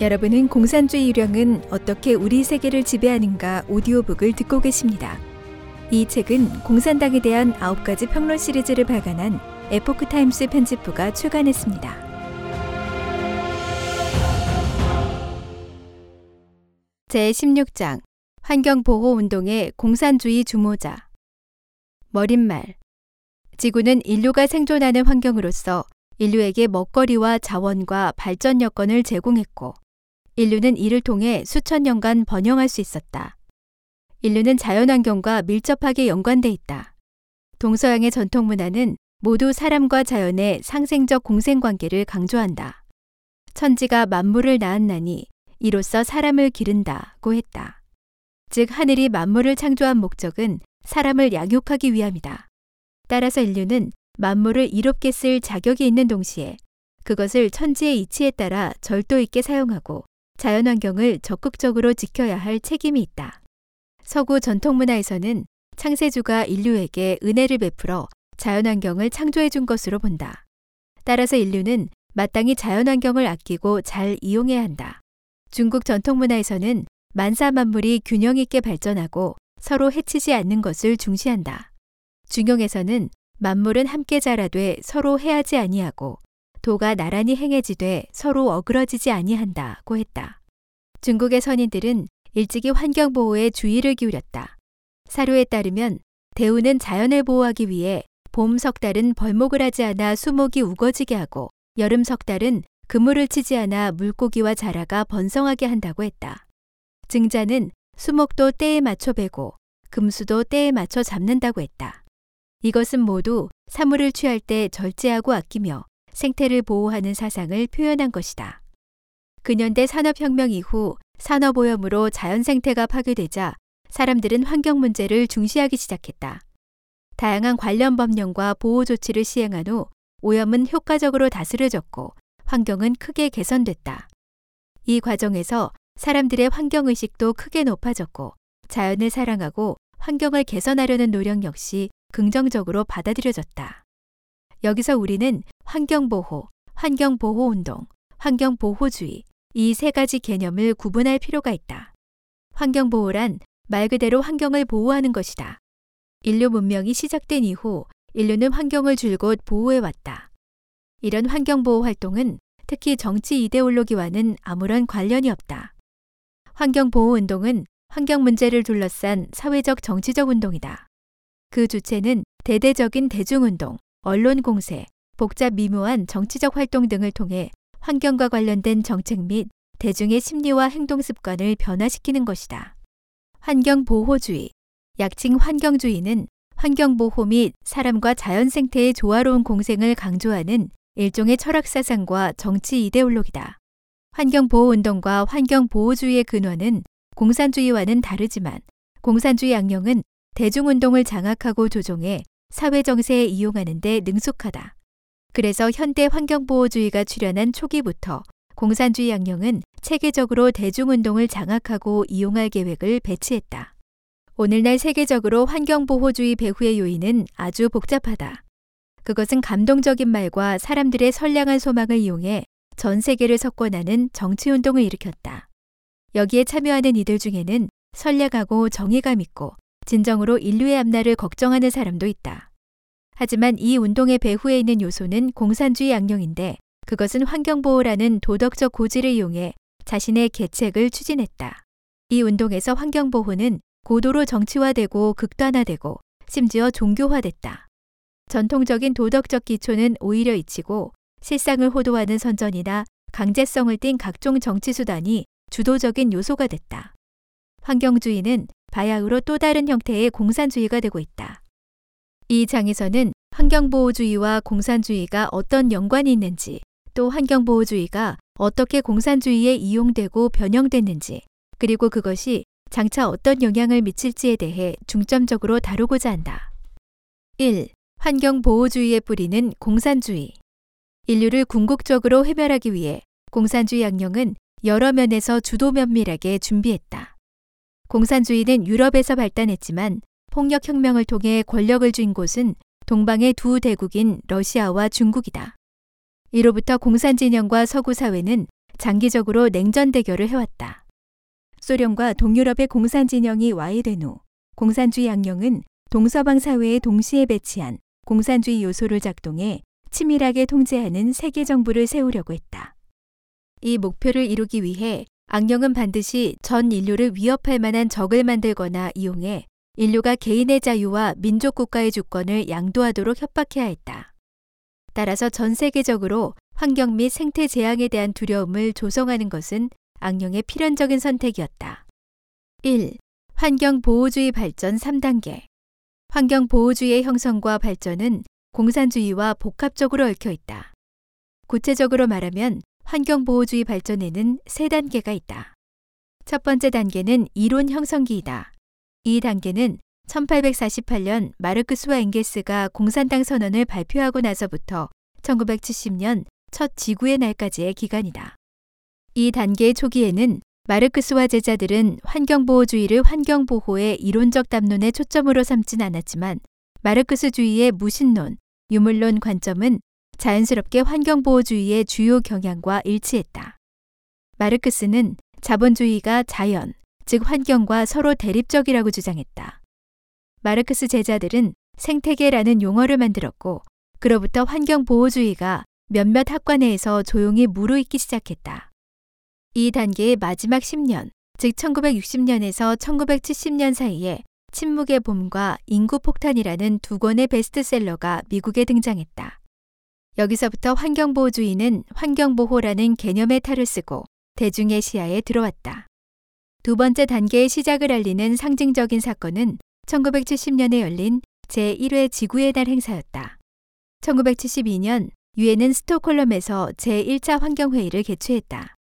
여러분은 공산주의 유령은 어떻게 우리 세계를 지배하는가 오디오북을 듣고 계십니다. 이 책은 공산당에 대한 9가지 평론 시리즈를 발간한 에포크 타임스 편집부가 출간했습니다. 제 16장 환경보호 운동의 공산주의 주모자 머릿말 지구는 인류가 생존하는 환경으로서 인류에게 먹거리와 자원과 발전 여건을 제공했고 인류는 이를 통해 수천 년간 번영할 수 있었다. 인류는 자연환경과 밀접하게 연관돼 있다. 동서양의 전통 문화는 모두 사람과 자연의 상생적 공생관계를 강조한다. 천지가 만물을 낳았나니 이로써 사람을 기른다고 했다. 즉 하늘이 만물을 창조한 목적은 사람을 양육하기 위함이다. 따라서 인류는 만물을 이롭게 쓸 자격이 있는 동시에 그것을 천지의 이치에 따라 절도 있게 사용하고 자연환경을 적극적으로 지켜야 할 책임이 있다. 서구 전통문화에서는 창세주가 인류에게 은혜를 베풀어 자연환경을 창조해 준 것으로 본다. 따라서 인류는 마땅히 자연환경을 아끼고 잘 이용해야 한다. 중국 전통문화에서는 만사 만물이 균형 있게 발전하고 서로 해치지 않는 것을 중시한다. 중용에서는 만물은 함께 자라되 서로 해하지 아니하고 도가 나란히 행해지되 서로 어그러지지 아니한다고 했다. 중국의 선인들은 일찍이 환경 보호에 주의를 기울였다. 사료에 따르면 대우는 자연을 보호하기 위해 봄 석 달은 벌목을 하지 않아 수목이 우거지게 하고 여름 석 달은 그물을 치지 않아 물고기와 자라가 번성하게 한다고 했다. 증자는 수목도 때에 맞춰 베고 금수도 때에 맞춰 잡는다고 했다. 이것은 모두 사물을 취할 때 절제하고 아끼며 생태를 보호하는 사상을 표현한 것이다. 근현대 산업혁명 이후 산업오염으로 자연 생태가 파괴되자 사람들은 환경 문제를 중시하기 시작했다. 다양한 관련 법령과 보호 조치를 시행한 후 오염은 효과적으로 다스려졌고 환경은 크게 개선됐다. 이 과정에서 사람들의 환경의식도 크게 높아졌고 자연을 사랑하고 환경을 개선하려는 노력 역시 긍정적으로 받아들여졌다. 여기서 우리는 환경보호, 환경보호운동, 환경보호주의 이 세 가지 개념을 구분할 필요가 있다. 환경보호란 말 그대로 환경을 보호하는 것이다. 인류 문명이 시작된 이후 인류는 환경을 줄곧 보호해왔다. 이런 환경보호 활동은 특히 정치 이데올로기와는 아무런 관련이 없다. 환경보호 운동은 환경 문제를 둘러싼 사회적 정치적 운동이다. 그 주체는 대대적인 대중운동, 언론 공세, 복잡 미묘한 정치적 활동 등을 통해 환경과 관련된 정책 및 대중의 심리와 행동 습관을 변화시키는 것이다. 환경보호주의, 약칭 환경주의는 환경보호 및 사람과 자연 생태의 조화로운 공생을 강조하는 일종의 철학사상과 정치 이데올로기다. 환경보호운동과 환경보호주의의 근원은 공산주의와는 다르지만 공산주의 양령은 대중운동을 장악하고 조종해 사회 정세에 이용하는 데 능숙하다. 그래서 현대 환경보호주의가 출현한 초기부터 공산주의 양령은 체계적으로 대중운동을 장악하고 이용할 계획을 배치했다. 오늘날 세계적으로 환경보호주의 배후의 요인은 아주 복잡하다. 그것은 감동적인 말과 사람들의 선량한 소망을 이용해 전 세계를 석권하는 정치운동을 일으켰다. 여기에 참여하는 이들 중에는 선량하고 정의감 있고 진정으로 인류의 앞날을 걱정하는 사람도 있다. 하지만 이 운동의 배후에 있는 요소는 공산주의 양령인데 그것은 환경보호라는 도덕적 고지를 이용해 자신의 계책을 추진했다. 이 운동에서 환경보호는 고도로 정치화되고 극단화되고 심지어 종교화됐다. 전통적인 도덕적 기초는 오히려 잊히고 실상을 호도하는 선전이나 강제성을 띤 각종 정치수단이 주도적인 요소가 됐다. 환경주의는 바야흐로 또 다른 형태의 공산주의가 되고 있다. 이 장에서는 환경보호주의와 공산주의가 어떤 연관이 있는지, 또 환경보호주의가 어떻게 공산주의에 이용되고 변형됐는지, 그리고 그것이 장차 어떤 영향을 미칠지에 대해 중점적으로 다루고자 한다. 1. 환경보호주의의 뿌리는 공산주의. 인류를 궁극적으로 회멸하기 위해 공산주의 양령은 여러 면에서 주도 면밀하게 준비했다. 공산주의는 유럽에서 발단했지만 폭력혁명을 통해 권력을 쥔 곳은 동방의 두 대국인 러시아와 중국이다. 이로부터 공산진영과 서구 사회는 장기적으로 냉전 대결을 해왔다. 소련과 동유럽의 공산 진영이 와해된 후 공산주의 양령은 동서방 사회에 동시에 배치한 공산주의 요소를 작동해 치밀하게 통제하는 세계 정부를 세우려고 했다. 이 목표를 이루기 위해 악령은 반드시 전 인류를 위협할 만한 적을 만들거나 이용해 인류가 개인의 자유와 민족 국가의 주권을 양도하도록 협박해야 했다. 따라서 전 세계적으로 환경 및 생태 재앙에 대한 두려움을 조성하는 것은 악령의 필연적인 선택이었다. 1. 환경 보호주의 발전 3단계. 환경 보호주의의 형성과 발전은 공산주의와 복합적으로 얽혀 있다. 구체적으로 말하면 환경 보호주의 발전에는 세 단계가 있다. 첫 번째 단계는 이론 형성기이다. 이 단계는 1848년 마르크스와 엥게스가 공산당 선언을 발표하고 나서부터 1970년 첫 지구의 날까지의 기간이다. 이 단계의 초기에는 마르크스와 제자들은 환경보호주의를 환경보호의 이론적 담론의 초점으로 삼진 않았지만 마르크스주의의 무신론, 유물론 관점은 자연스럽게 환경보호주의의 주요 경향과 일치했다. 마르크스는 자본주의가 자연, 즉 환경과 서로 대립적이라고 주장했다. 마르크스 제자들은 생태계라는 용어를 만들었고 그로부터 환경보호주의가 몇몇 학과 내에서 조용히 무르익기 시작했다. 이 단계의 마지막 10년, 즉 1960년에서 1970년 사이에 침묵의 봄과 인구 폭탄이라는 두 권의 베스트셀러가 미국에 등장했다. 여기서부터 환경보호주의는 환경보호라는 개념의 탈을 쓰고 대중의 시야에 들어왔다. 두 번째 단계의 시작을 알리는 상징적인 사건은 1970년에 열린 제1회 지구의 날 행사였다. 1972년 유엔은 스톡홀름에서 제1차 환경회의를 개최했다.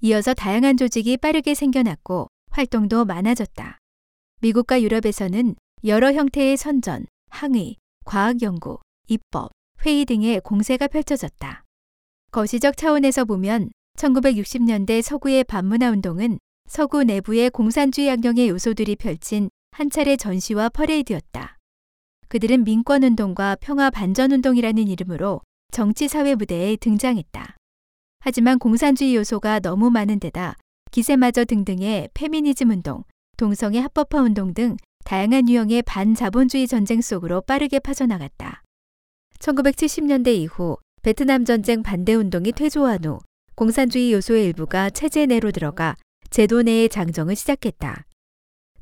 이어서 다양한 조직이 빠르게 생겨났고 활동도 많아졌다. 미국과 유럽에서는 여러 형태의 선전, 항의, 과학연구, 입법, 회의 등의 공세가 펼쳐졌다. 거시적 차원에서 보면 1960년대 서구의 반문화 운동은 서구 내부의 공산주의 양령의 요소들이 펼친 한 차례 전시와 퍼레이드였다. 그들은 민권운동과 평화반전운동이라는 이름으로 정치사회 무대에 등장했다. 하지만 공산주의 요소가 너무 많은 데다 기세마저 등등의 페미니즘 운동, 동성애 합법화 운동 등 다양한 유형의 반자본주의 전쟁 속으로 빠르게 파져나갔다. 1970년대 이후 베트남 전쟁 반대 운동이 퇴조한 후 공산주의 요소의 일부가 체제 내로 들어가 제도 내의 장정을 시작했다.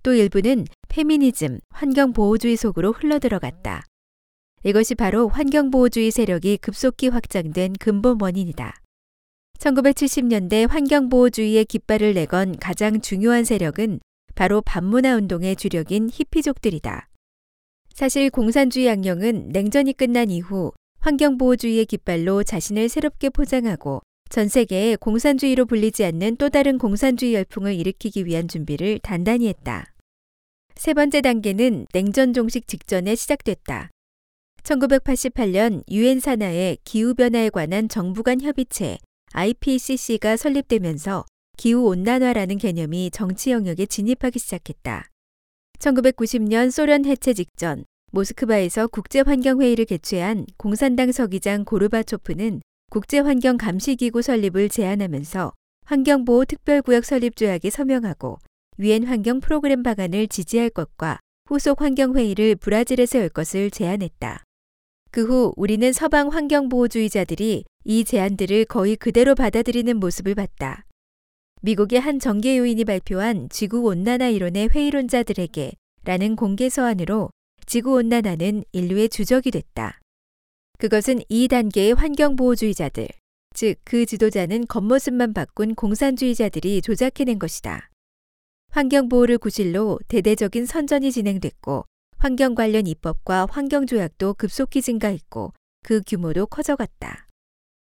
또 일부는 페미니즘, 환경보호주의 속으로 흘러들어갔다. 이것이 바로 환경보호주의 세력이 급속히 확장된 근본 원인이다. 1970년대 환경보호주의의 깃발을 내건 가장 중요한 세력은 바로 반문화 운동의 주력인 히피족들이다. 사실 공산주의 양령은 냉전이 끝난 이후 환경보호주의의 깃발로 자신을 새롭게 포장하고 전 세계에 공산주의로 불리지 않는 또 다른 공산주의 열풍을 일으키기 위한 준비를 단단히 했다. 세 번째 단계는 냉전 종식 직전에 시작됐다. 1988년 유엔 산하의 기후변화에 관한 정부 간 협의체 IPCC가 설립되면서 기후온난화라는 개념이 정치 영역에 진입하기 시작했다. 1990년 소련 해체 직전 모스크바에서 국제환경회의를 개최한 공산당 서기장 고르바초프는 국제환경감시기구 설립을 제안하면서 환경보호 특별구역 설립 조약에 서명하고 유엔 환경 프로그램 방안을 지지할 것과 후속 환경회의를 브라질에서 열 것을 제안했다. 그 후 우리는 서방 환경보호주의자들이 이 제안들을 거의 그대로 받아들이는 모습을 봤다. 미국의 한 정계 요인이 발표한 지구온난화 이론의 회의론자들에게 라는 공개 서한으로 지구온난화는 인류의 주적이 됐다. 그것은 이 단계의 환경보호주의자들, 즉 그 지도자는 겉모습만 바꾼 공산주의자들이 조작해낸 것이다. 환경보호를 구실로 대대적인 선전이 진행됐고 환경 관련 입법과 환경조약도 급속히 증가했고 그 규모도 커져갔다.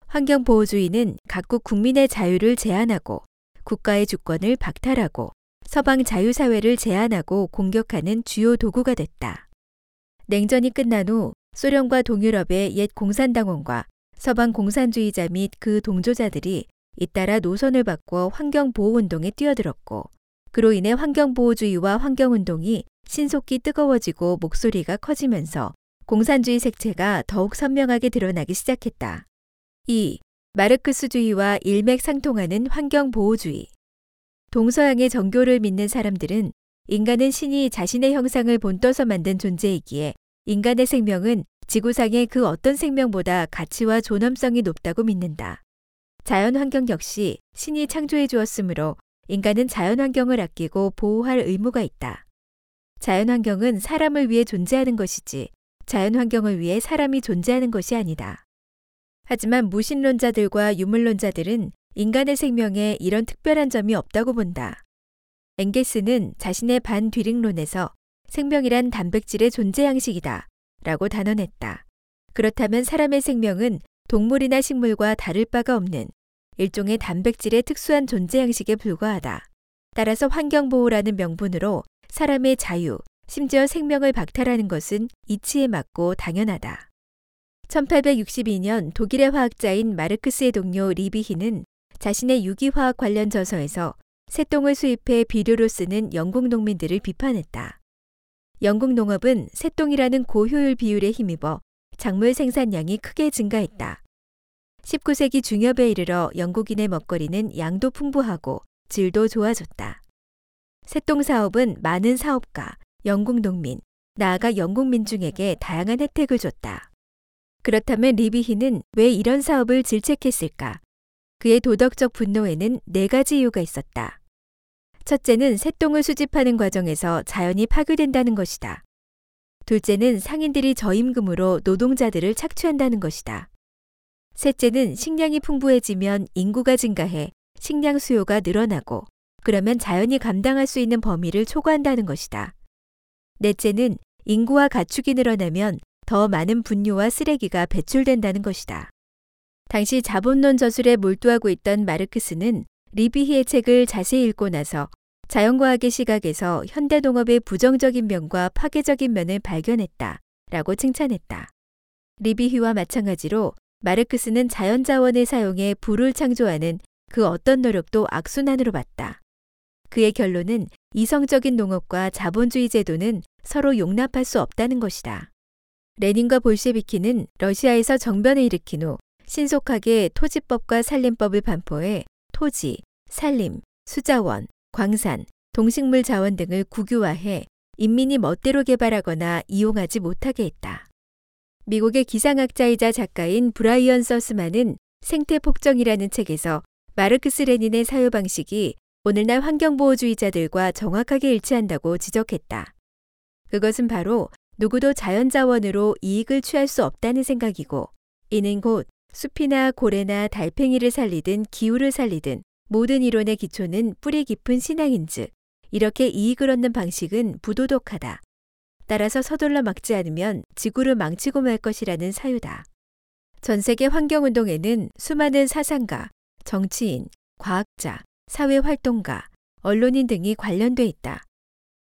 환경보호주의는 각국 국민의 자유를 제한하고 국가의 주권을 박탈하고 서방 자유사회를 제한하고 공격하는 주요 도구가 됐다. 냉전이 끝난 후 소련과 동유럽의 옛 공산당원과 서방 공산주의자 및 그 동조자들이 잇따라 노선을 바꿔 환경보호운동에 뛰어들었고 그로 인해 환경보호주의와 환경운동이 신속히 뜨거워지고 목소리가 커지면서 공산주의 색채가 더욱 선명하게 드러나기 시작했다. 2. 마르크스주의와 일맥상통하는 환경보호주의. 동서양의 정교를 믿는 사람들은 인간은 신이 자신의 형상을 본떠서 만든 존재이기에 인간의 생명은 지구상의 그 어떤 생명보다 가치와 존엄성이 높다고 믿는다. 자연 환경 역시 신이 창조해 주었으므로 인간은 자연 환경을 아끼고 보호할 의무가 있다. 자연 환경은 사람을 위해 존재하는 것이지 자연 환경을 위해 사람이 존재하는 것이 아니다. 하지만 무신론자들과 유물론자들은 인간의 생명에 이런 특별한 점이 없다고 본다. 엥게스는 자신의 반뒤링론에서 생명이란 단백질의 존재 양식이다 라고 단언했다. 그렇다면 사람의 생명은 동물이나 식물과 다를 바가 없는 일종의 단백질의 특수한 존재 양식에 불과하다. 따라서 환경보호라는 명분으로 사람의 자유, 심지어 생명을 박탈하는 것은 이치에 맞고 당연하다. 1862년 독일의 화학자인 마르크스의 동료 리비히는 자신의 유기화학 관련 저서에서 새똥을 수입해 비료로 쓰는 영국 농민들을 비판했다. 영국 농업은 새똥이라는 고효율 비율에 힘입어 작물 생산량이 크게 증가했다. 19세기 중엽에 이르러 영국인의 먹거리는 양도 풍부하고 질도 좋아졌다. 새똥 사업은 많은 사업가, 영국 농민, 나아가 영국 민중에게 다양한 혜택을 줬다. 그렇다면 리비히는 왜 이런 사업을 질책했을까? 그의 도덕적 분노에는 네 가지 이유가 있었다. 첫째는 새똥을 수집하는 과정에서 자연이 파괴된다는 것이다. 둘째는 상인들이 저임금으로 노동자들을 착취한다는 것이다. 셋째는 식량이 풍부해지면 인구가 증가해 식량 수요가 늘어나고 그러면 자연이 감당할 수 있는 범위를 초과한다는 것이다. 넷째는 인구와 가축이 늘어나면 더 많은 분뇨와 쓰레기가 배출된다는 것이다. 당시 자본론 저술에 몰두하고 있던 마르크스는 리비히의 책을 자세히 읽고 나서 자연과학의 시각에서 현대 농업의 부정적인 면과 파괴적인 면을 발견했다. 라고 칭찬했다. 리비히와 마찬가지로 마르크스는 자연자원을 사용해 부를 창조하는 그 어떤 노력도 악순환으로 봤다. 그의 결론은 이성적인 농업과 자본주의 제도는 서로 용납할 수 없다는 것이다. 레닌과 볼셰비키는 러시아에서 정변을 일으킨 후 신속하게 토지법과 산림법을 반포해 토지, 산림, 수자원, 광산, 동식물 자원 등을 국유화해 인민이 멋대로 개발하거나 이용하지 못하게 했다. 미국의 기상학자이자 작가인 브라이언 서스만은 생태 폭정이라는 책에서 마르크스 레닌의 사유 방식이 오늘날 환경보호주의자들과 정확하게 일치한다고 지적했다. 그것은 바로 누구도 자연자원으로 이익을 취할 수 없다는 생각이고 이는 곧 숲이나 고래나 달팽이를 살리든 기후를 살리든 모든 이론의 기초는 뿌리 깊은 신앙인즉 이렇게 이익을 얻는 방식은 부도덕하다. 따라서 서둘러 막지 않으면 지구를 망치고 말 것이라는 사유다. 전 세계 환경운동에는 수많은 사상가, 정치인, 과학자, 사회활동가, 언론인 등이 관련돼 있다.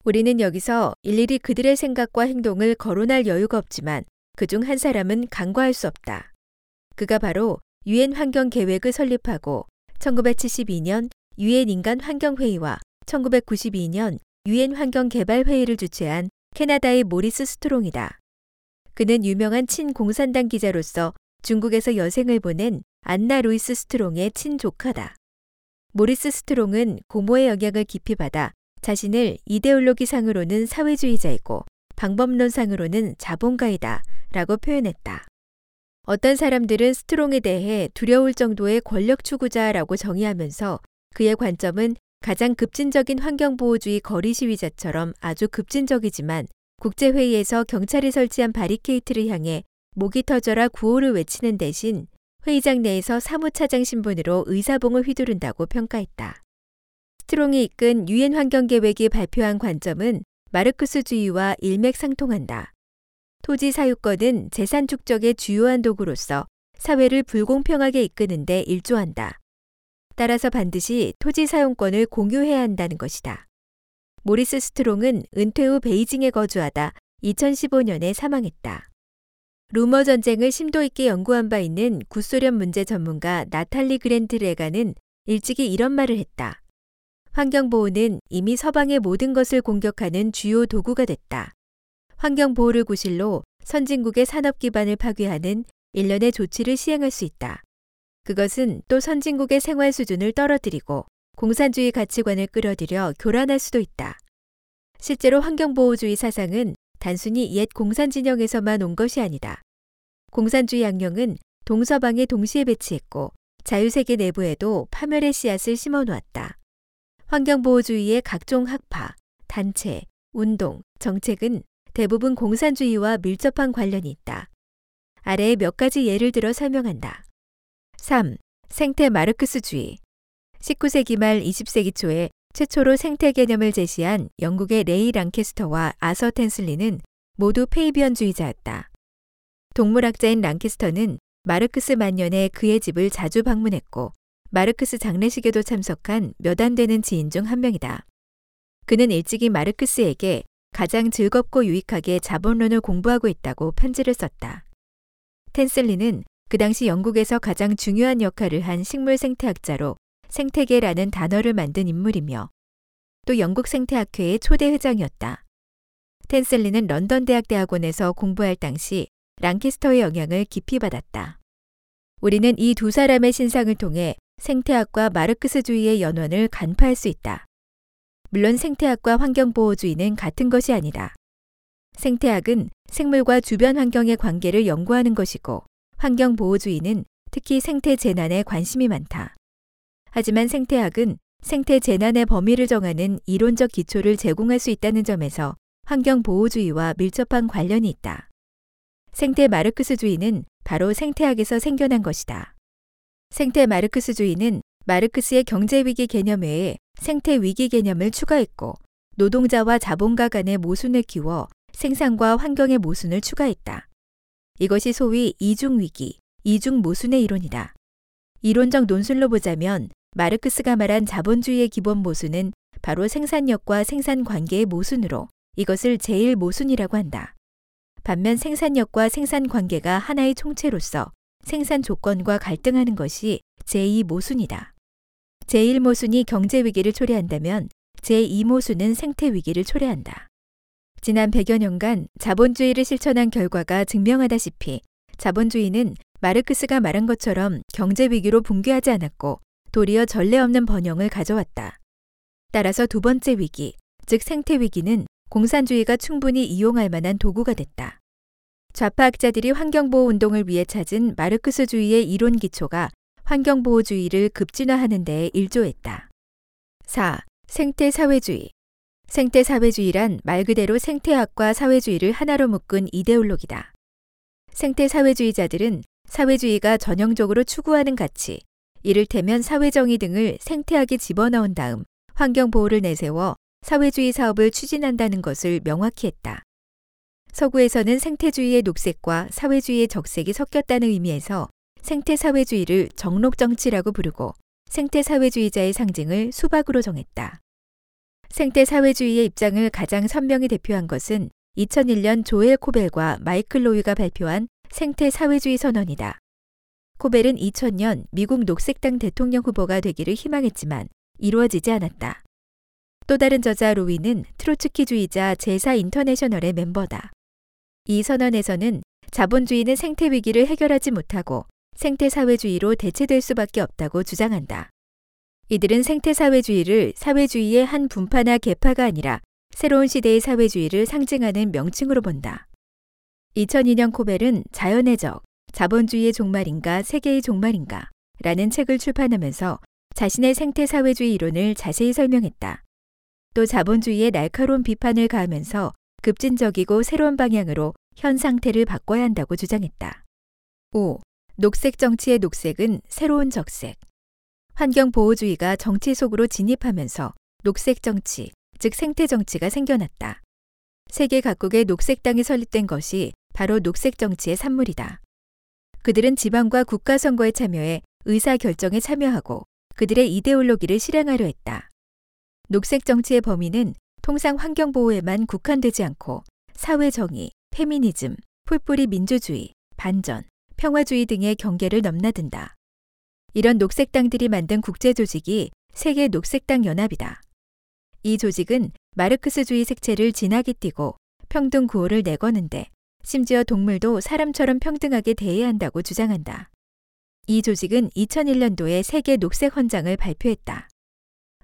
우리는 여기서 일일이 그들의 생각과 행동을 거론할 여유가 없지만 그중 한 사람은 간과할 수 없다. 그가 바로 유엔 환경 계획을 설립하고 1972년 유엔 인간 환경 회의와 1992년 유엔 환경 개발 회의를 주최한 캐나다의 모리스 스트롱이다. 그는 유명한 친공산당 기자로서 중국에서 여생을 보낸 안나 루이스 스트롱의 친조카다. 모리스 스트롱은 고모의 영향을 깊이 받아 자신을 이데올로기상으로는 사회주의자이고 방법론상으로는 자본가이다 라고 표현했다. 어떤 사람들은 스트롱에 대해 두려울 정도의 권력 추구자라고 정의하면서 그의 관점은 가장 급진적인 환경보호주의 거리 시위자처럼 아주 급진적이지만 국제회의에서 경찰이 설치한 바리케이트를 향해 목이 터져라 구호를 외치는 대신 회의장 내에서 사무차장 신분으로 의사봉을 휘두른다고 평가했다. 스트롱이 이끈 유엔 환경계획이 발표한 관점은 마르크스주의와 일맥상통한다. 토지 사유권은 재산 축적의 주요한 도구로서 사회를 불공평하게 이끄는 데 일조한다. 따라서 반드시 토지 사용권을 공유해야 한다는 것이다. 모리스 스트롱은 은퇴 후 베이징에 거주하다 2015년에 사망했다. 루머 전쟁을 심도 있게 연구한 바 있는 구소련 문제 전문가 나탈리 그랜트 레가는 일찍이 이런 말을 했다. 환경보호는 이미 서방의 모든 것을 공격하는 주요 도구가 됐다. 환경보호를 구실로 선진국의 산업 기반을 파괴하는 일련의 조치를 시행할 수 있다. 그것은 또 선진국의 생활 수준을 떨어뜨리고 공산주의 가치관을 끌어들여 교란할 수도 있다. 실제로 환경보호주의 사상은 단순히 옛 공산 진영에서만 온 것이 아니다. 공산주의 양령은 동서방에 동시에 배치했고 자유세계 내부에도 파멸의 씨앗을 심어 놓았다. 환경보호주의의 각종 학파, 단체, 운동, 정책은 대부분 공산주의와 밀접한 관련이 있다. 아래에 몇 가지 예를 들어 설명한다. 3. 생태 마르크스주의. 19세기 말 20세기 초에 최초로 생태 개념을 제시한 영국의 레이 랑캐스터와 아서 텐슬리는 모두 페이비언주의자였다. 동물학자인 랑캐스터는 마르크스 만년에 그의 집을 자주 방문했고 마르크스 장례식에도 참석한 몇 안 되는 지인 중 한 명이다. 그는 일찍이 마르크스에게 가장 즐겁고 유익하게 자본론을 공부하고 있다고 편지를 썼다. 텐슬리는 그 당시 영국에서 가장 중요한 역할을 한 식물 생태학자로 생태계라는 단어를 만든 인물이며 또 영국 생태학회의 초대 회장이었다. 텐슬리는 런던 대학 대학원에서 공부할 당시 랑키스터의 영향을 깊이 받았다. 우리는 이 두 사람의 신상을 통해 생태학과 마르크스주의의 연원을 간파할 수 있다. 물론 생태학과 환경보호주의는 같은 것이 아니다. 생태학은 생물과 주변 환경의 관계를 연구하는 것이고 환경보호주의는 특히 생태 재난에 관심이 많다. 하지만 생태학은 생태 재난의 범위를 정하는 이론적 기초를 제공할 수 있다는 점에서 환경보호주의와 밀접한 관련이 있다. 생태 마르크스주의는 바로 생태학에서 생겨난 것이다. 생태 마르크스주의는 마르크스의 경제위기 개념 외에 생태 위기 개념을 추가했고 노동자와 자본가 간의 모순을 키워 생산과 환경의 모순을 추가했다. 이것이 소위 이중위기, 이중모순의 이론이다. 이론적 논술로 보자면 마르크스가 말한 자본주의의 기본 모순은 바로 생산력과 생산 관계의 모순으로 이것을 제1모순이라고 한다. 반면 생산력과 생산 관계가 하나의 총체로서 생산 조건과 갈등하는 것이 제2 모순이다. 제1모순이 경제위기를 초래한다면 제2모순은 생태위기를 초래한다. 지난 100여 년간 자본주의를 실천한 결과가 증명하다시피 자본주의는 마르크스가 말한 것처럼 경제위기로 붕괴하지 않았고 도리어 전례 없는 번영을 가져왔다. 따라서 두 번째 위기, 즉 생태위기는 공산주의가 충분히 이용할 만한 도구가 됐다. 좌파학자들이 환경보호 운동을 위해 찾은 마르크스주의의 이론 기초가 환경보호주의를 급진화하는 데 일조했다. 4. 생태사회주의. 생태사회주의란 말 그대로 생태학과 사회주의를 하나로 묶은 이데올로기다. 생태사회주의자들은 사회주의가 전형적으로 추구하는 가치, 이를테면 사회정의 등을 생태학에 집어넣은 다음 환경보호를 내세워 사회주의 사업을 추진한다는 것을 명확히 했다. 서구에서는 생태주의의 녹색과 사회주의의 적색이 섞였다는 의미에서 생태사회주의를 정록정치라고 부르고 생태사회주의자의 상징을 수박으로 정했다. 생태사회주의의 입장을 가장 선명히 대표한 것은 2001년 조엘 코벨과 마이클 로이가 발표한 생태사회주의 선언이다. 코벨은 2000년 미국 녹색당 대통령 후보가 되기를 희망했지만 이루어지지 않았다. 또 다른 저자 로이는 트로츠키주의자 제사 인터내셔널의 멤버다. 이 선언에서는 자본주의는 생태 위기를 해결하지 못하고 생태사회주의로 대체될 수밖에 없다고 주장한다. 이들은 생태사회주의를 사회주의의 한 분파나 계파가 아니라 새로운 시대의 사회주의를 상징하는 명칭으로 본다. 2002년 코벨은 자연의 적, 자본주의의 종말인가 세계의 종말인가 라는 책을 출판하면서 자신의 생태사회주의 이론을 자세히 설명했다. 또 자본주의의 날카로운 비판을 가하면서 급진적이고 새로운 방향으로 현 상태를 바꿔야 한다고 주장했다. 5. 녹색 정치의 녹색은 새로운 적색. 환경보호주의가 정치 속으로 진입하면서 녹색 정치, 즉 생태 정치가 생겨났다. 세계 각국의 녹색당이 설립된 것이 바로 녹색 정치의 산물이다. 그들은 지방과 국가 선거에 참여해 의사 결정에 참여하고 그들의 이데올로기를 실행하려 했다. 녹색 정치의 범위는 통상 환경 보호에만 국한되지 않고 사회 정의, 페미니즘, 풀뿌리 민주주의, 반전, 평화주의 등의 경계를 넘나든다. 이런 녹색당들이 만든 국제 조직이 세계 녹색당 연합이다. 이 조직은 마르크스주의 색채를 진하게 띠고 평등 구호를 내거는데 심지어 동물도 사람처럼 평등하게 대해야 한다고 주장한다. 이 조직은 2001년도에 세계 녹색 헌장을 발표했다.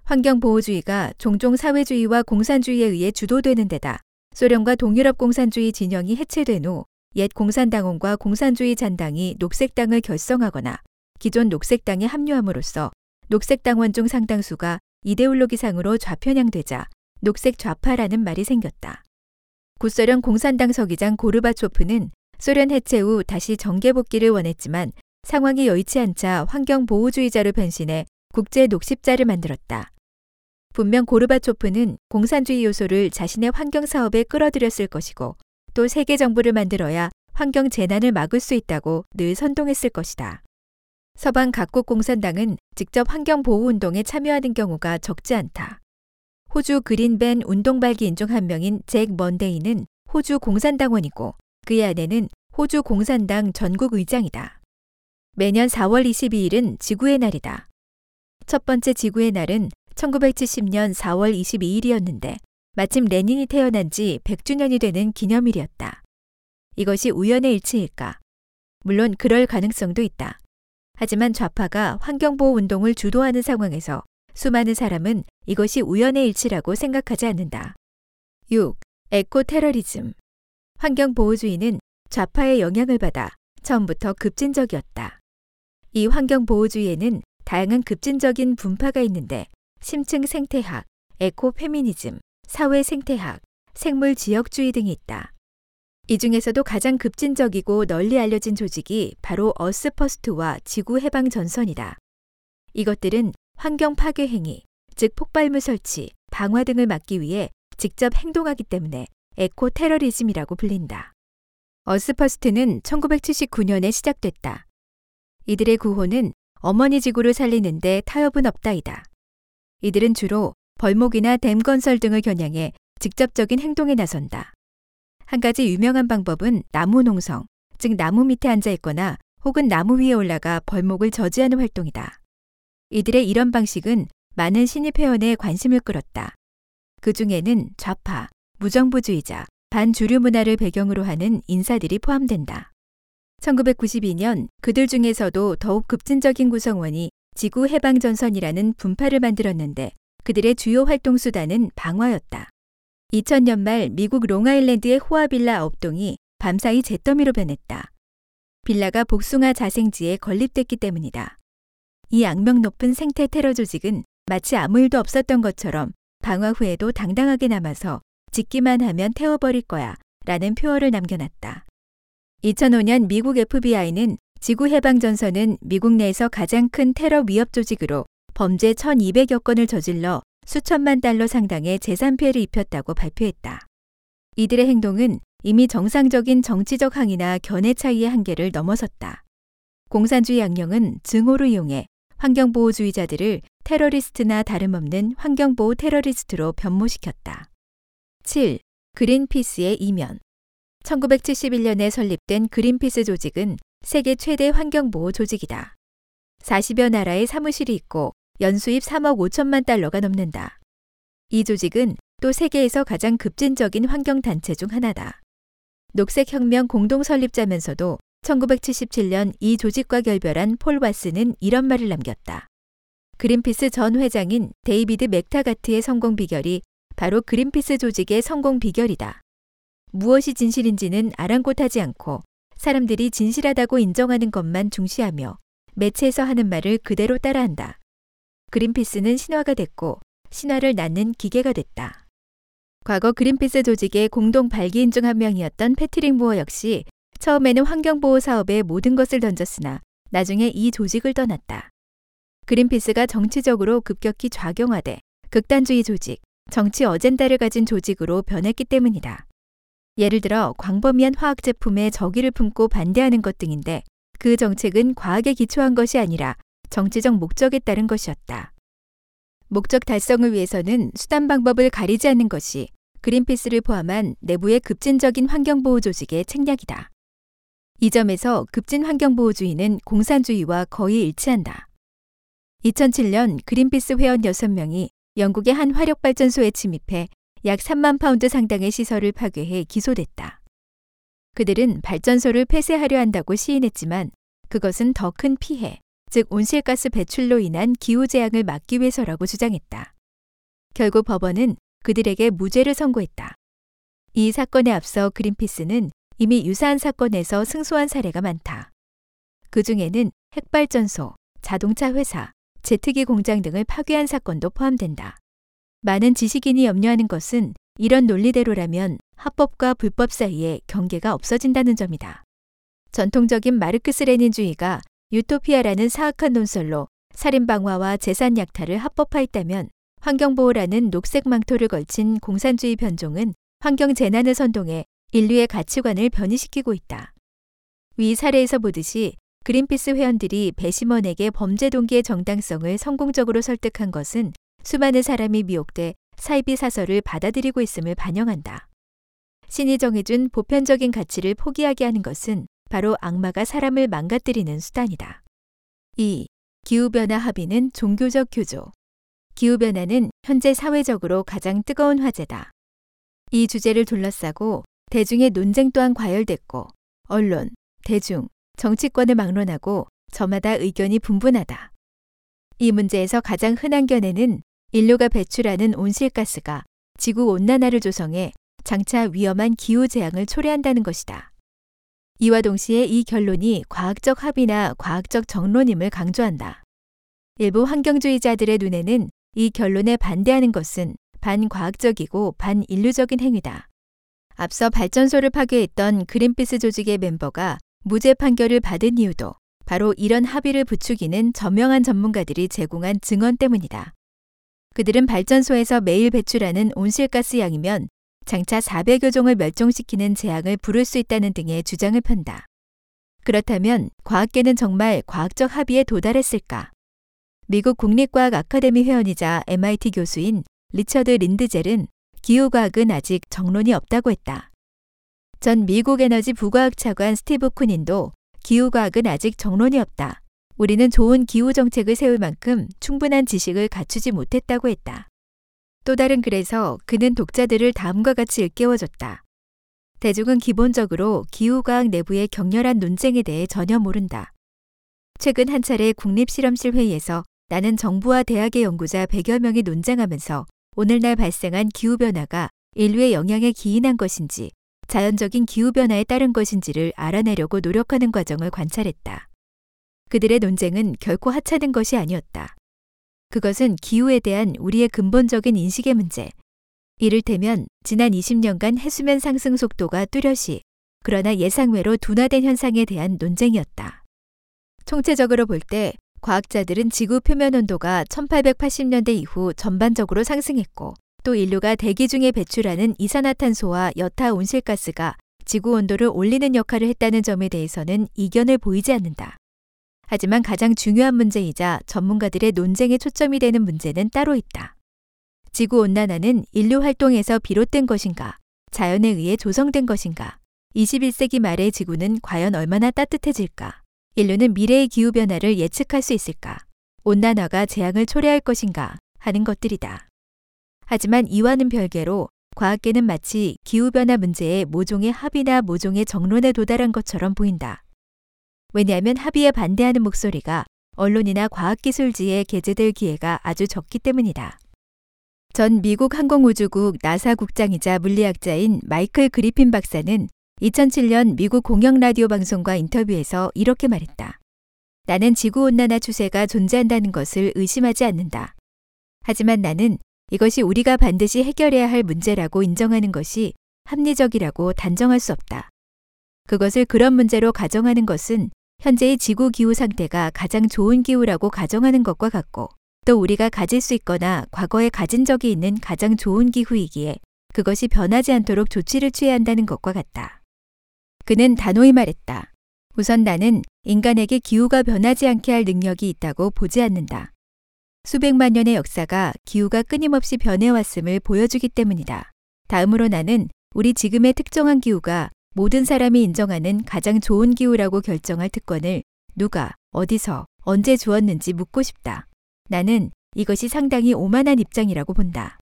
환경보호주의가 종종 사회주의와 공산주의에 의해 주도되는 데다 소련과 동유럽 공산주의 진영이 해체된 후 옛 공산당원과 공산주의 잔당이 녹색당을 결성하거나 기존 녹색당에 합류함으로써 녹색당원 중 상당수가 이데올로기상으로 좌편향되자 녹색 좌파라는 말이 생겼다. 구소련 공산당 서기장 고르바초프는 소련 해체 후 다시 정계 복귀를 원했지만 상황이 여의치 않자 환경 보호주의자로 변신해 국제 녹십자를 만들었다. 분명 고르바초프는 공산주의 요소를 자신의 환경 사업에 끌어들였을 것이고 또 세계 정부를 만들어야 환경 재난을 막을 수 있다고 늘 선동했을 것이다. 서방 각국 공산당은 직접 환경 보호 운동에 참여하는 경우가 적지 않다. 호주 그린밴 운동 발기인 중 한 명인 잭 먼데이는 호주 공산당원이고 그의 아내는 호주 공산당 전국 의장이다. 매년 4월 22일은 지구의 날이다. 첫 번째 지구의 날은 1970년 4월 22일이었는데 마침 레닌이 태어난 지 100주년이 되는 기념일이었다. 이것이 우연의 일치일까? 물론 그럴 가능성도 있다. 하지만 좌파가 환경보호 운동을 주도하는 상황에서 수많은 사람은 이것이 우연의 일치라고 생각하지 않는다. 6. 에코 테러리즘. 환경보호주의는 좌파의 영향을 받아 처음부터 급진적이었다. 이 환경보호주의에는 다양한 급진적인 분파가 있는데 심층 생태학, 에코 페미니즘, 사회 생태학, 생물 지역주의 등이 있다. 이 중에서도 가장 급진적이고 널리 알려진 조직이 바로 어스퍼스트와 지구 해방 전선이다. 이것들은 환경 파괴 행위, 즉 폭발물 설치, 방화 등을 막기 위해 직접 행동하기 때문에 에코 테러리즘이라고 불린다. 어스퍼스트는 1979년에 시작됐다. 이들의 구호는 어머니 지구를 살리는데 타협은 없다이다. 이들은 주로 벌목이나 댐 건설 등을 겨냥해 직접적인 행동에 나선다. 한 가지 유명한 방법은 나무 농성, 즉 나무 밑에 앉아 있거나 혹은 나무 위에 올라가 벌목을 저지하는 활동이다. 이들의 이런 방식은 많은 신입 회원의 관심을 끌었다. 그 중에는 좌파, 무정부주의자, 반주류 문화를 배경으로 하는 인사들이 포함된다. 1992년 그들 중에서도 더욱 급진적인 구성원이 지구 해방전선이라는 분파를 만들었는데 그들의 주요 활동 수단은 방화였다. 2000년 말 미국 롱아일랜드의 호아빌라 업동이 밤사이 잿더미로 변했다. 빌라가 복숭아 자생지에 건립됐기 때문이다. 이 악명 높은 생태 테러 조직은 마치 아무 일도 없었던 것처럼 방화 후에도 당당하게 남아서 짓기만 하면 태워버릴 거야 라는 표어를 남겨놨다. 2005년 미국 FBI는 지구해방전선은 미국 내에서 가장 큰 테러 위협 조직으로 범죄 1200여 건을 저질러 수천만 달러 상당의 재산 피해를 입혔다고 발표했다. 이들의 행동은 이미 정상적인 정치적 항의나 견해 차이의 한계를 넘어섰다. 공산주의 양령은 증오를 이용해 환경보호주의자들을 테러리스트나 다름없는 환경보호 테러리스트로 변모시켰다. 7. 그린피스의 이면 1971년에 설립된 그린피스 조직은 세계 최대 환경보호 조직이다. 40여 나라의 사무실이 있고 연수입 3억 5천만 달러가 넘는다. 이 조직은 또 세계에서 가장 급진적인 환경단체 중 하나다. 녹색혁명 공동 설립자면서도 1977년 이 조직과 결별한 폴 왓슨은 이런 말을 남겼다. 그린피스 전 회장인 데이비드 맥타가트의 성공 비결이 바로 그린피스 조직의 성공 비결이다. 무엇이 진실인지는 아랑곳하지 않고 사람들이 진실하다고 인정하는 것만 중시하며 매체에서 하는 말을 그대로 따라한다. 그린피스는 신화가 됐고 신화를 낳는 기계가 됐다. 과거 그린피스 조직의 공동 발기인 중 한 명이었던 패트릭 무어 역시 처음에는 환경보호 사업에 모든 것을 던졌으나 나중에 이 조직을 떠났다. 그린피스가 정치적으로 급격히 좌경화돼 극단주의 조직, 정치 어젠다를 가진 조직으로 변했기 때문이다. 예를 들어 광범위한 화학 제품에 적의를 품고 반대하는 것 등인데 그 정책은 과학에 기초한 것이 아니라 정치적 목적에 따른 것이었다. 목적 달성을 위해서는 수단 방법을 가리지 않는 것이 그린피스를 포함한 내부의 급진적인 환경보호 조직의 책략이다. 이 점에서 급진 환경보호주의는 공산주의와 거의 일치한다. 2007년 그린피스 회원 6명이 영국의 한 화력발전소에 침입해 약 3만 파운드 상당의 시설을 파괴해 기소됐다. 그들은 발전소를 폐쇄하려 한다고 시인했지만 그것은 더 큰 피해, 즉 온실가스 배출로 인한 기후 재앙을 막기 위해서라고 주장했다. 결국 법원은 그들에게 무죄를 선고했다. 이 사건에 앞서 그린피스는 이미 유사한 사건에서 승소한 사례가 많다. 그 중에는 핵발전소, 자동차 회사, 제트기 공장 등을 파괴한 사건도 포함된다. 많은 지식인이 염려하는 것은 이런 논리대로라면 합법과 불법 사이에 경계가 없어진다는 점이다. 전통적인 마르크스 레닌주의가 유토피아라는 사악한 논설로 살인방화와 재산 약탈을 합법화했다면 환경보호라는 녹색 망토를 걸친 공산주의 변종은 환경 재난을 선동해 인류의 가치관을 변이시키고 있다. 위 사례에서 보듯이 그린피스 회원들이 배심원에게 범죄 동기의 정당성을 성공적으로 설득한 것은 수많은 사람이 미혹돼 사이비 사설을 받아들이고 있음을 반영한다. 신이 정해준 보편적인 가치를 포기하게 하는 것은 바로 악마가 사람을 망가뜨리는 수단이다. 2. 기후변화 합의는 종교적 교조. 기후변화는 현재 사회적으로 가장 뜨거운 화제다. 이 주제를 둘러싸고 대중의 논쟁 또한 과열됐고, 언론, 대중, 정치권을 막론하고 저마다 의견이 분분하다. 이 문제에서 가장 흔한 견해는 인류가 배출하는 온실가스가 지구 온난화를 조성해 장차 위험한 기후 재앙을 초래한다는 것이다. 이와 동시에 이 결론이 과학적 합의나 과학적 정론임을 강조한다. 일부 환경주의자들의 눈에는 이 결론에 반대하는 것은 반과학적이고 반인류적인 행위다. 앞서 발전소를 파괴했던 그린피스 조직의 멤버가 무죄 판결을 받은 이유도 바로 이런 합의를 부추기는 저명한 전문가들이 제공한 증언 때문이다. 그들은 발전소에서 매일 배출하는 온실가스 양이면 장차 400여 종을 멸종시키는 재앙을 부를 수 있다는 등의 주장을 편다. 그렇다면 과학계는 정말 과학적 합의에 도달했을까? 미국 국립과학 아카데미 회원이자 MIT 교수인 리처드 린드젤은 기후과학은 아직 정론이 없다고 했다. 전 미국 에너지 부과학 차관 스티브 쿠닌도 기후과학은 아직 정론이 없다. 우리는 좋은 기후 정책을 세울 만큼 충분한 지식을 갖추지 못했다고 했다. 또 다른 글에서 그는 독자들을 다음과 같이 일깨워줬다. 대중은 기본적으로 기후과학 내부의 격렬한 논쟁에 대해 전혀 모른다. 최근 한 차례 국립실험실 회의에서 나는 정부와 대학의 연구자 100여 명이 논쟁하면서 오늘날 발생한 기후변화가 인류의 영향에 기인한 것인지 자연적인 기후변화에 따른 것인지를 알아내려고 노력하는 과정을 관찰했다. 그들의 논쟁은 결코 하찮은 것이 아니었다. 그것은 기후에 대한 우리의 근본적인 인식의 문제. 이를테면 지난 20년간 해수면 상승 속도가 뚜렷이 그러나 예상외로 둔화된 현상에 대한 논쟁이었다. 총체적으로 볼 때 과학자들은 지구 표면 온도가 1880년대 이후 전반적으로 상승했고 또 인류가 대기 중에 배출하는 이산화탄소와 여타 온실가스가 지구 온도를 올리는 역할을 했다는 점에 대해서는 이견을 보이지 않는다. 하지만 가장 중요한 문제이자 전문가들의 논쟁에 초점이 되는 문제는 따로 있다. 지구 온난화는 인류 활동에서 비롯된 것인가? 자연에 의해 조성된 것인가? 21세기 말의 지구는 과연 얼마나 따뜻해질까? 인류는 미래의 기후변화를 예측할 수 있을까? 온난화가 재앙을 초래할 것인가? 하는 것들이다. 하지만 이와는 별개로 과학계는 마치 기후변화 문제에 모종의 합의나 모종의 정론에 도달한 것처럼 보인다. 왜냐하면 합의에 반대하는 목소리가 언론이나 과학기술지에 게재될 기회가 아주 적기 때문이다. 전 미국 항공우주국 나사 국장이자 물리학자인 마이클 그리핀 박사는 2007년 미국 공영 라디오 방송과 인터뷰에서 이렇게 말했다. 나는 지구온난화 추세가 존재한다는 것을 의심하지 않는다. 하지만 나는 이것이 우리가 반드시 해결해야 할 문제라고 인정하는 것이 합리적이라고 단정할 수 없다. 그것을 그런 문제로 가정하는 것은 현재의 지구 기후 상태가 가장 좋은 기후라고 가정하는 것과 같고 또 우리가 가질 수 있거나 과거에 가진 적이 있는 가장 좋은 기후이기에 그것이 변하지 않도록 조치를 취해야 한다는 것과 같다. 그는 단호히 말했다. 우선 나는 인간에게 기후가 변하지 않게 할 능력이 있다고 보지 않는다. 수백만 년의 역사가 기후가 끊임없이 변해왔음을 보여주기 때문이다. 다음으로 나는 우리 지금의 특정한 기후가 모든 사람이 인정하는 가장 좋은 기후라고 결정할 특권을 누가, 어디서, 언제 주었는지 묻고 싶다. 나는 이것이 상당히 오만한 입장이라고 본다.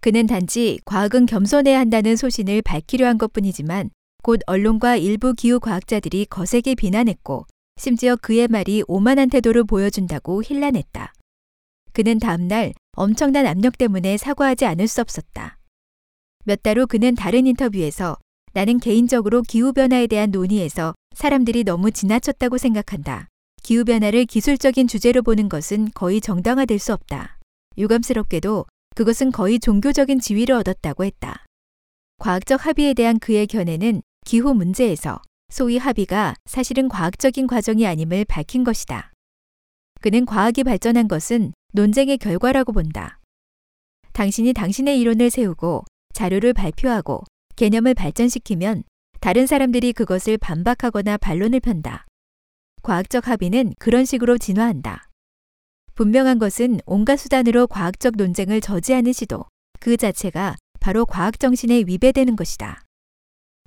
그는 단지 과학은 겸손해야 한다는 소신을 밝히려 한 것 뿐이지만 곧 언론과 일부 기후 과학자들이 거세게 비난했고 심지어 그의 말이 오만한 태도를 보여준다고 힐난했다. 그는 다음날 엄청난 압력 때문에 사과하지 않을 수 없었다. 몇 달 후 그는 다른 인터뷰에서 나는 개인적으로 기후변화에 대한 논의에서 사람들이 너무 지나쳤다고 생각한다. 기후변화를 기술적인 주제로 보는 것은 거의 정당화될 수 없다. 유감스럽게도 그것은 거의 종교적인 지위를 얻었다고 했다. 과학적 합의에 대한 그의 견해는 기후 문제에서 소위 합의가 사실은 과학적인 과정이 아님을 밝힌 것이다. 그는 과학이 발전한 것은 논쟁의 결과라고 본다. 당신이 당신의 이론을 세우고 자료를 발표하고 개념을 발전시키면 다른 사람들이 그것을 반박하거나 반론을 편다. 과학적 합의는 그런 식으로 진화한다. 분명한 것은 온갖 수단으로 과학적 논쟁을 저지하는 시도, 그 자체가 바로 과학 정신에 위배되는 것이다.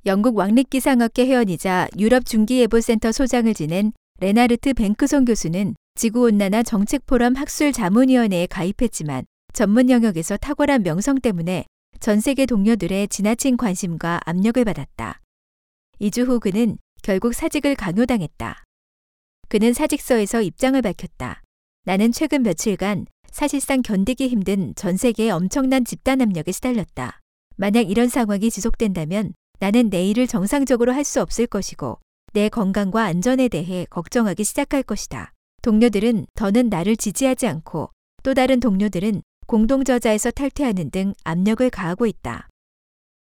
영국 왕립기상학회 회원이자 유럽 중기예보센터 소장을 지낸 레나르트 뱅크송 교수는 지구온난화 정책포럼 학술 자문위원회에 가입했지만 전문 영역에서 탁월한 명성 때문에 전 세계 동료들의 지나친 관심과 압력을 받았다. 2주 후 그는 결국 사직을 강요당했다. 그는 사직서에서 입장을 밝혔다. 나는 최근 며칠간 사실상 견디기 힘든 전 세계의 엄청난 집단 압력에 시달렸다. 만약 이런 상황이 지속된다면 나는 내 일을 정상적으로 할 수 없을 것이고 내 건강과 안전에 대해 걱정하기 시작할 것이다. 동료들은 더는 나를 지지하지 않고 또 다른 동료들은 공동저자에서 탈퇴하는 등 압력을 가하고 있다.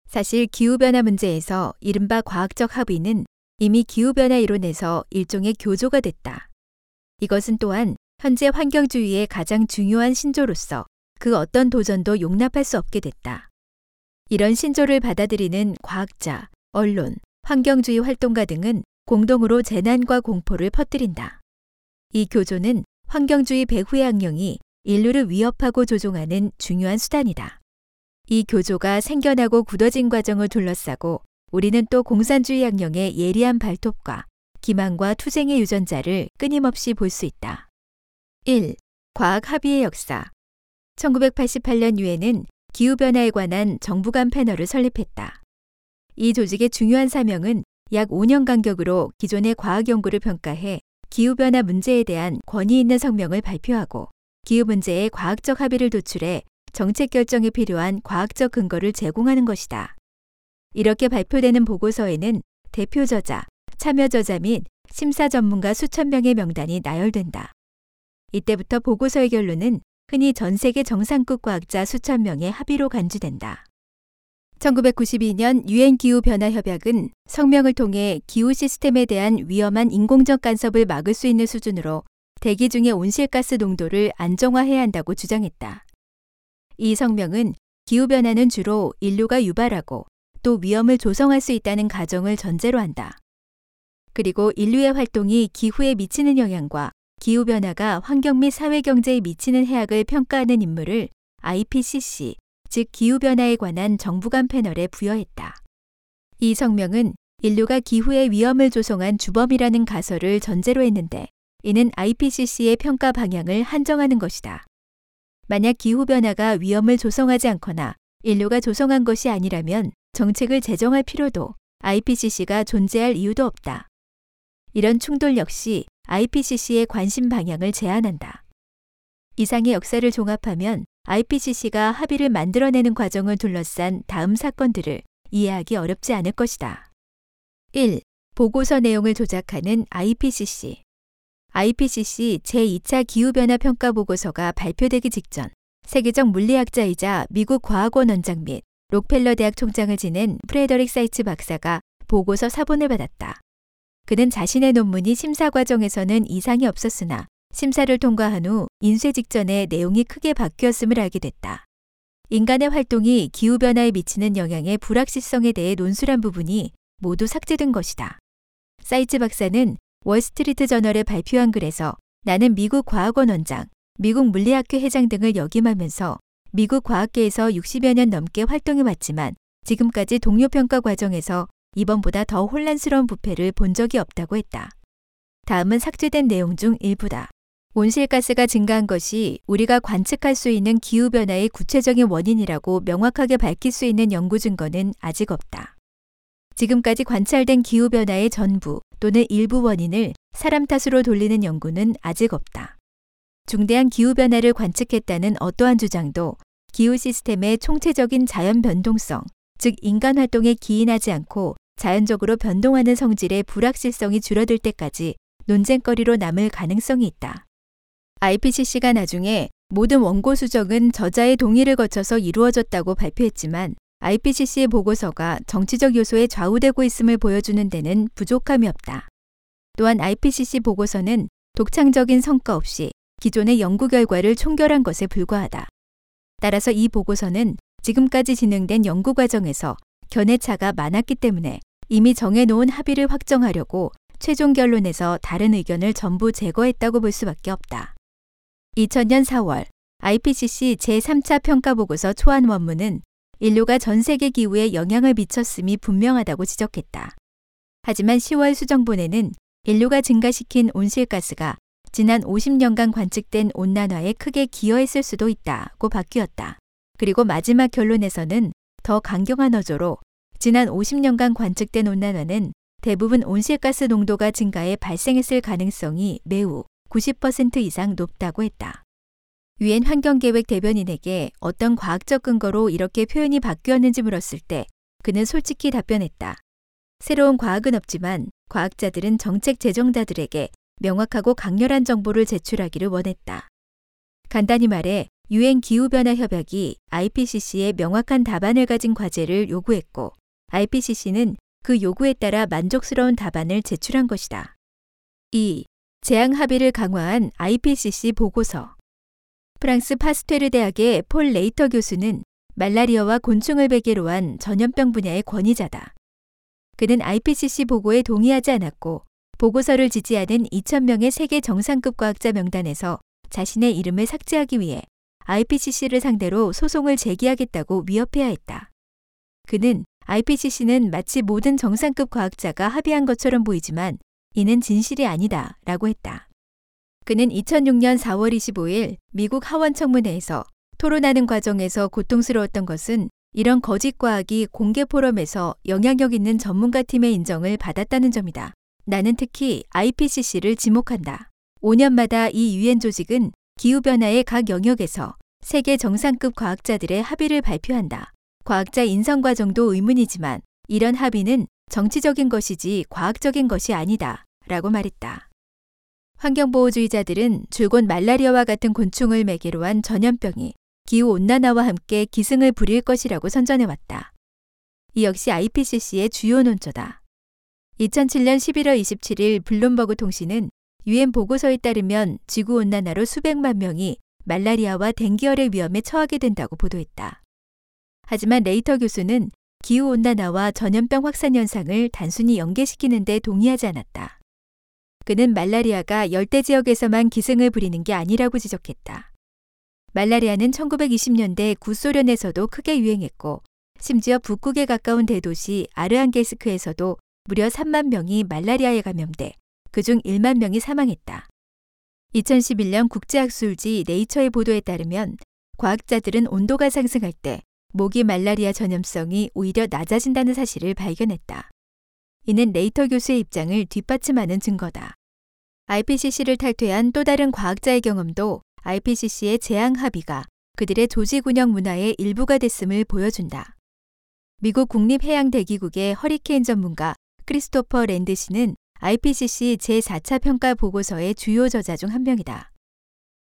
사실 기후변화 문제에서 이른바 과학적 합의는 이미 기후변화 이론에서 일종의 교조가 됐다. 이것은 또한 현재 환경주의의 가장 중요한 신조로서 그 어떤 도전도 용납할 수 없게 됐다. 이런 신조를 받아들이는 과학자, 언론, 환경주의 활동가 등은 공동으로 재난과 공포를 퍼뜨린다. 이 교조는 환경주의 배후의 악령이 인류를 위협하고 조종하는 중요한 수단이다. 이 교조가 생겨나고 굳어진 과정을 둘러싸고 우리는 또 공산주의 악령의 예리한 발톱과 기만과 투쟁의 유전자를 끊임없이 볼 수 있다. 1. 과학 합의의 역사 1988년 유엔은 기후변화에 관한 정부 간 패널을 설립했다. 이 조직의 중요한 사명은 약 5년 간격으로 기존의 과학 연구를 평가해 기후변화 문제에 대한 권위 있는 성명을 발표하고 기후 문제의 과학적 합의를 도출해 정책 결정에 필요한 과학적 근거를 제공하는 것이다. 이렇게 발표되는 보고서에는 대표 저자, 참여 저자 및 심사 전문가 수천 명의 명단이 나열된다. 이때부터 보고서의 결론은 흔히 전 세계 정상급 과학자 수천 명의 합의로 간주된다. 1992년 유엔 기후 변화 협약은 성명을 통해 기후 시스템에 대한 위험한 인공적 간섭을 막을 수 있는 수준으로 대기 중의 온실가스 농도를 안정화해야 한다고 주장했다. 이 성명은 기후 변화는 주로 인류가 유발하고 또 위험을 조성할 수 있다는 가정을 전제로 한다. 그리고 인류의 활동이 기후에 미치는 영향과 기후변화가 환경 및 사회경제에 미치는 해악을 평가하는 임무를 IPCC, 즉 기후변화에 관한 정부 간 패널에 부여했다. 이 성명은 인류가 기후의 위험을 조성한 주범이라는 가설을 전제로 했는데 이는 IPCC의 평가 방향을 한정하는 것이다. 만약 기후변화가 위험을 조성하지 않거나 인류가 조성한 것이 아니라면 정책을 제정할 필요도 IPCC가 존재할 이유도 없다. 이런 충돌 역시 IPCC의 관심 방향을 제한한다. 이상의 역사를 종합하면 IPCC가 합의를 만들어내는 과정을 둘러싼 다음 사건들을 이해하기 어렵지 않을 것이다. 1. 보고서 내용을 조작하는 IPCC. IPCC 제2차 기후변화 평가 보고서가 발표되기 직전 세계적 물리학자이자 미국 과학원 원장 및 록펠러 대학 총장을 지낸 프레더릭 사이츠 박사가 보고서 사본을 받았다. 그는 자신의 논문이 심사 과정에서는 이상이 없었으나 심사를 통과한 후 인쇄 직전에 내용이 크게 바뀌었음을 알게 됐다. 인간의 활동이 기후변화에 미치는 영향의 불확실성에 대해 논술한 부분이 모두 삭제된 것이다. 사이츠 박사는 월스트리트 저널에 발표한 글에서 나는 미국 과학원 원장, 미국 물리학회 회장 등을 역임하면서 미국 과학계에서 60여 년 넘게 활동해 왔지만 지금까지 동료 평가 과정에서 이번보다 더 혼란스러운 부패를 본 적이 없다고 했다. 다음은 삭제된 내용 중 일부다. 온실가스가 증가한 것이 우리가 관측할 수 있는 기후변화의 구체적인 원인이라고 명확하게 밝힐 수 있는 연구 증거는 아직 없다. 지금까지 관찰된 기후변화의 전부 또는 일부 원인을 사람 탓으로 돌리는 연구는 아직 없다. 중대한 기후변화를 관측했다는 어떠한 주장도 기후 시스템의 총체적인 자연 변동성, 즉 인간 활동에 기인하지 않고 자연적으로 변동하는 성질의 불확실성이 줄어들 때까지 논쟁거리로 남을 가능성이 있다. IPCC가 나중에 모든 원고 수정은 저자의 동의를 거쳐서 이루어졌다고 발표했지만 IPCC의 보고서가 정치적 요소에 좌우되고 있음을 보여주는 데는 부족함이 없다. 또한 IPCC 보고서는 독창적인 성과 없이 기존의 연구 결과를 총결한 것에 불과하다. 따라서 이 보고서는 지금까지 진행된 연구 과정에서 견해차가 많았기 때문에 이미 정해놓은 합의를 확정하려고 최종 결론에서 다른 의견을 전부 제거했다고 볼 수밖에 없다. 2000년 4월 IPCC 제3차 평가 보고서 초안 원문은 인류가 전 세계 기후에 영향을 미쳤음이 분명하다고 지적했다. 하지만 10월 수정본에는 인류가 증가시킨 온실가스가 지난 50년간 관측된 온난화에 크게 기여했을 수도 있다고 바뀌었다. 그리고 마지막 결론에서는 더 강경한 어조로 지난 50년간 관측된 온난화는 대부분 온실가스 농도가 증가해 발생했을 가능성이 매우 90% 이상 높다고 했다. 유엔 환경계획 대변인에게 어떤 과학적 근거로 이렇게 표현이 바뀌었는지 물었을 때 그는 솔직히 답변했다. 새로운 과학은 없지만 과학자들은 정책 제정자들에게 명확하고 강렬한 정보를 제출하기를 원했다. 간단히 말해 유엔 기후변화 협약이 IPCC에 명확한 답안을 가진 과제를 요구했고 IPCC는 그 요구에 따라 만족스러운 답안을 제출한 것이다. 2. 재앙 합의를 강화한 IPCC 보고서 프랑스 파스퇴르 대학의 폴 레이터 교수는 말라리아와 곤충을 매개로 한 전염병 분야의 권위자다. 그는 IPCC 보고에 동의하지 않았고 보고서를 지지하는 2,000명의 세계 정상급 과학자 명단에서 자신의 이름을 삭제하기 위해 IPCC를 상대로 소송을 제기하겠다고 위협해야 했다. 그는 IPCC는 마치 모든 정상급 과학자가 합의한 것처럼 보이지만 이는 진실이 아니다 라고 했다. 그는 2006년 4월 25일 미국 하원 청문회에서 토론하는 과정에서 고통스러웠던 것은 이런 거짓 과학이 공개 포럼에서 영향력 있는 전문가 팀의 인정을 받았다는 점이다. 나는 특히 IPCC를 지목한다. 5년마다 이 유엔 조직은 기후변화의 각 영역에서 세계 정상급 과학자들의 합의를 발표한다. 과학자 인성 과정도 의문이지만 이런 합의는 정치적인 것이지 과학적인 것이 아니다. 라고 말했다. 환경보호주의자들은 줄곧 말라리아와 같은 곤충을 매개로 한 전염병이 기후온난화와 함께 기승을 부릴 것이라고 선전해왔다. 이 역시 IPCC의 주요 논조다. 2007년 11월 27일 블룸버그 통신은 유엔 보고서에 따르면 지구온난화로 수백만 명이 말라리아와 댕기열의 위험에 처하게 된다고 보도했다. 하지만 레이터 교수는 기후온난화와 전염병 확산 현상을 단순히 연계시키는 데 동의하지 않았다. 그는 말라리아가 열대 지역에서만 기승을 부리는 게 아니라고 지적했다. 말라리아는 1920년대 구소련에서도 크게 유행했고 심지어 북극에 가까운 대도시 아르한게스크에서도 무려 3만 명이 말라리아에 감염돼 그중 1만 명이 사망했다. 2011년 국제학술지 네이처의 보도에 따르면 과학자들은 온도가 상승할 때 모기 말라리아 전염성이 오히려 낮아진다는 사실을 발견했다. 이는 레이터 교수의 입장을 뒷받침하는 증거다. IPCC를 탈퇴한 또 다른 과학자의 경험도 IPCC의 재앙 합의가 그들의 조직 운영 문화의 일부가 됐음을 보여준다. 미국 국립해양대기국의 허리케인 전문가 크리스토퍼 랜드시는 IPCC 제4차 평가 보고서의 주요 저자 중 한 명이다.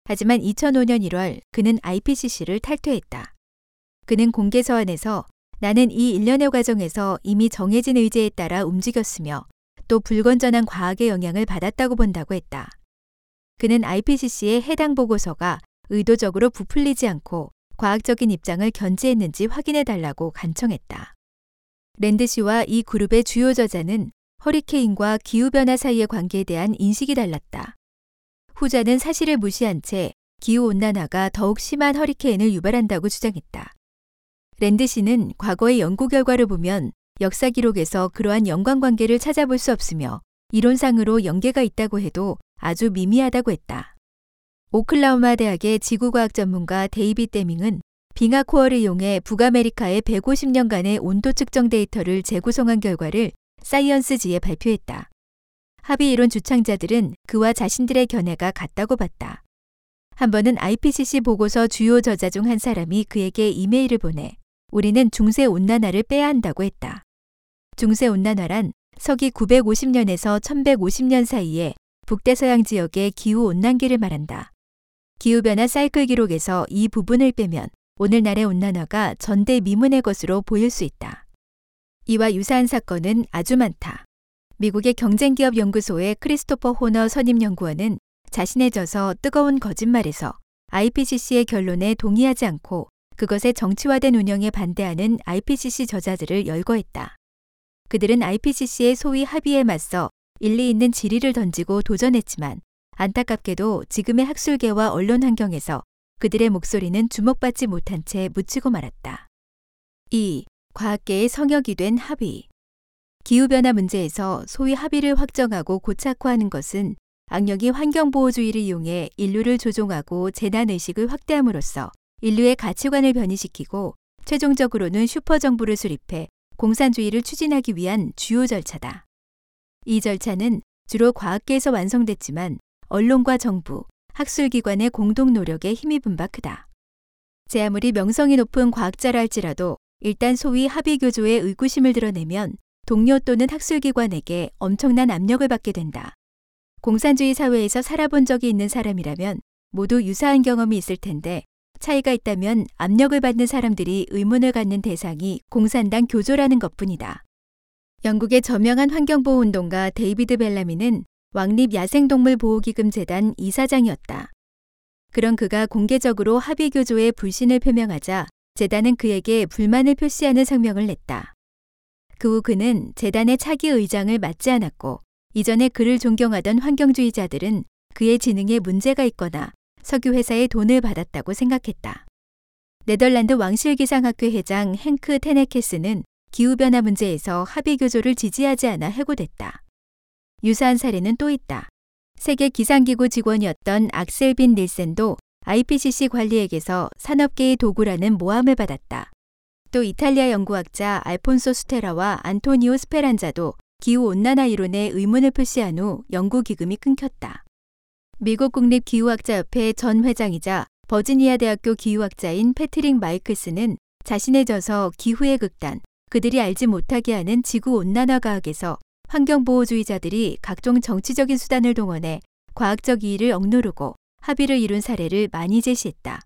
하지만 2005년 1월 그는 IPCC를 탈퇴했다. 그는 공개 서한에서 나는 이 일련의 과정에서 이미 정해진 의제에 따라 움직였으며 또 불건전한 과학의 영향을 받았다고 본다고 했다. 그는 IPCC의 해당 보고서가 의도적으로 부풀리지 않고 과학적인 입장을 견지했는지 확인해 달라고 간청했다. 랜드 씨와 이 그룹의 주요 저자는 허리케인과 기후변화 사이의 관계에 대한 인식이 달랐다. 후자는 사실을 무시한 채 기후온난화가 더욱 심한 허리케인을 유발한다고 주장했다. 랜드 씨는 과거의 연구 결과를 보면 역사 기록에서 그러한 연관 관계를 찾아볼 수 없으며 이론상으로 연계가 있다고 해도 아주 미미하다고 했다. 오클라호마 대학의 지구과학 전문가 데이비드 데밍은 빙하 코어를 이용해 북아메리카의 150년간의 온도 측정 데이터를 재구성한 결과를 사이언스지에 발표했다. 합의 이론 주창자들은 그와 자신들의 견해가 같다고 봤다. 한 번은 IPCC 보고서 주요 저자 중 한 사람이 그에게 이메일을 보내 우리는 중세 온난화를 빼야 한다고 했다. 중세 온난화란 서기 950년에서 1150년 사이에 북대서양 지역의 기후 온난기를 말한다. 기후변화 사이클 기록에서 이 부분을 빼면 오늘날의 온난화가 전대미문의 것으로 보일 수 있다. 이와 유사한 사건은 아주 많다. 미국의 경쟁기업 연구소의 크리스토퍼 호너 선임연구원은 자신의 져서 뜨거운 거짓말에서 IPCC의 결론에 동의하지 않고 그것의 정치화된 운영에 반대하는 IPCC 저자들을 열거했다. 그들은 IPCC의 소위 합의에 맞서 일리 있는 질의를 던지고 도전했지만 안타깝게도 지금의 학술계와 언론 환경에서 그들의 목소리는 주목받지 못한 채 묻히고 말았다. 2. 과학계의 성역이 된 합의. 기후변화 문제에서 소위 합의를 확정하고 고착화하는 것은 악령이 환경보호주의를 이용해 인류를 조종하고 재난의식을 확대함으로써 인류의 가치관을 변이시키고 최종적으로는 슈퍼정부를 수립해 공산주의를 추진하기 위한 주요 절차다. 이 절차는 주로 과학계에서 완성됐지만 언론과 정부, 학술기관의 공동 노력에 힘입은 바 크다. 제 아무리 명성이 높은 과학자라 할지라도 일단 소위 합의교조에 의구심을 드러내면 동료 또는 학술기관에게 엄청난 압력을 받게 된다. 공산주의 사회에서 살아본 적이 있는 사람이라면 모두 유사한 경험이 있을 텐데 차이가 있다면 압력을 받는 사람들이 의문을 갖는 대상이 공산당 교조라는 것뿐이다. 영국의 저명한 환경보호운동가 데이비드 벨라미는 왕립 야생동물보호기금 재단 이사장이었다. 그런 그가 공개적으로 합의교조에 불신을 표명하자 재단은 그에게 불만을 표시하는 성명을 냈다. 그 후 그는 재단의 차기 의장을 맡지 않았고 이전에 그를 존경하던 환경주의자들은 그의 지능에 문제가 있거나 석유 회사의 돈을 받았다고 생각했다. 네덜란드 왕실기상학회 회장 행크 테네케스는 기후변화 문제에서 합의 교조를 지지하지 않아 해고됐다. 유사한 사례는 또 있다. 세계 기상기구 직원이었던 악셀빈 닐센도 IPCC 관리에게서 산업계의 도구라는 모함을 받았다. 또 이탈리아 연구학자 알폰소 스테라와 안토니오 스페란자도 기후온난화 이론에 의문을 표시한 후 연구기금이 끊겼다. 미국 국립 기후학자협회 전 회장이자 버지니아 대학교 기후학자인 패트릭 마이클스는 자신의 저서 기후의 극단, 그들이 알지 못하게 하는 지구 온난화 과학에서 환경보호주의자들이 각종 정치적인 수단을 동원해 과학적 이의를 억누르고 합의를 이룬 사례를 많이 제시했다.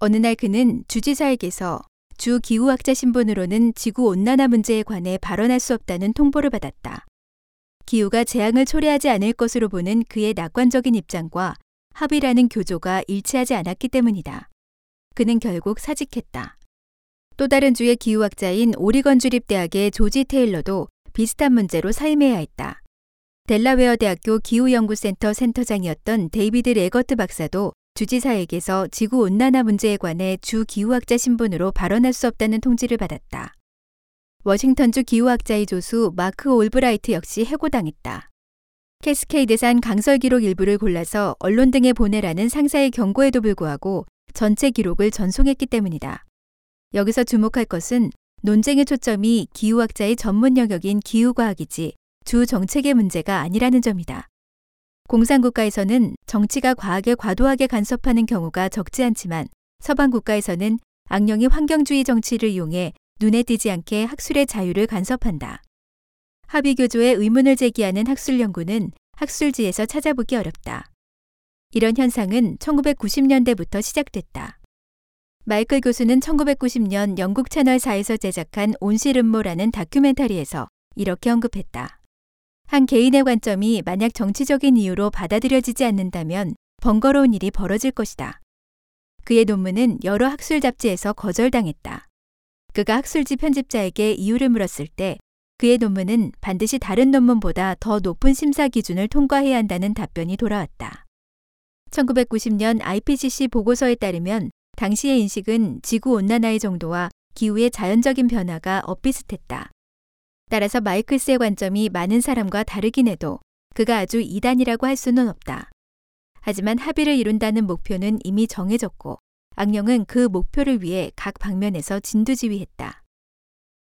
어느 날 그는 주지사에게서 주 기후학자 신분으로는 지구 온난화 문제에 관해 발언할 수 없다는 통보를 받았다. 기후가 재앙을 초래하지 않을 것으로 보는 그의 낙관적인 입장과 합의라는 교조가 일치하지 않았기 때문이다. 그는 결국 사직했다. 또 다른 주의 기후학자인 오리건 주립대학의 조지 테일러도 비슷한 문제로 사임해야 했다. 델라웨어 대학교 기후연구센터 센터장이었던 데이비드 레거트 박사도 주지사에게서 지구 온난화 문제에 관해 주 기후학자 신분으로 발언할 수 없다는 통지를 받았다. 워싱턴주 기후학자의 조수 마크 올브라이트 역시 해고당했다. 캐스케이드산 강설 기록 일부를 골라서 언론 등에 보내라는 상사의 경고에도 불구하고 전체 기록을 전송했기 때문이다. 여기서 주목할 것은 논쟁의 초점이 기후학자의 전문 영역인 기후과학이지 주 정책의 문제가 아니라는 점이다. 공산국가에서는 정치가 과학에 과도하게 간섭하는 경우가 적지 않지만 서방 국가에서는 악령이 환경주의 정치를 이용해 눈에 띄지 않게 학술의 자유를 간섭한다. 합의교조에 의문을 제기하는 학술 연구는 학술지에서 찾아보기 어렵다. 이런 현상은 1990년대부터 시작됐다. 마이클 교수는 1990년 영국 채널 4에서 제작한 온실음모라는 다큐멘터리에서 이렇게 언급했다. 한 개인의 관점이 만약 정치적인 이유로 받아들여지지 않는다면 번거로운 일이 벌어질 것이다. 그의 논문은 여러 학술 잡지에서 거절당했다. 그가 학술지 편집자에게 이유를 물었을 때 그의 논문은 반드시 다른 논문보다 더 높은 심사 기준을 통과해야 한다는 답변이 돌아왔다. 1990년 IPCC 보고서에 따르면 당시의 인식은 지구 온난화의 정도와 기후의 자연적인 변화가 엇비슷했다. 따라서 마이클스의 관점이 많은 사람과 다르긴 해도 그가 아주 이단이라고 할 수는 없다. 하지만 합의를 이룬다는 목표는 이미 정해졌고 악령은 그 목표를 위해 각 방면에서 진두지휘했다.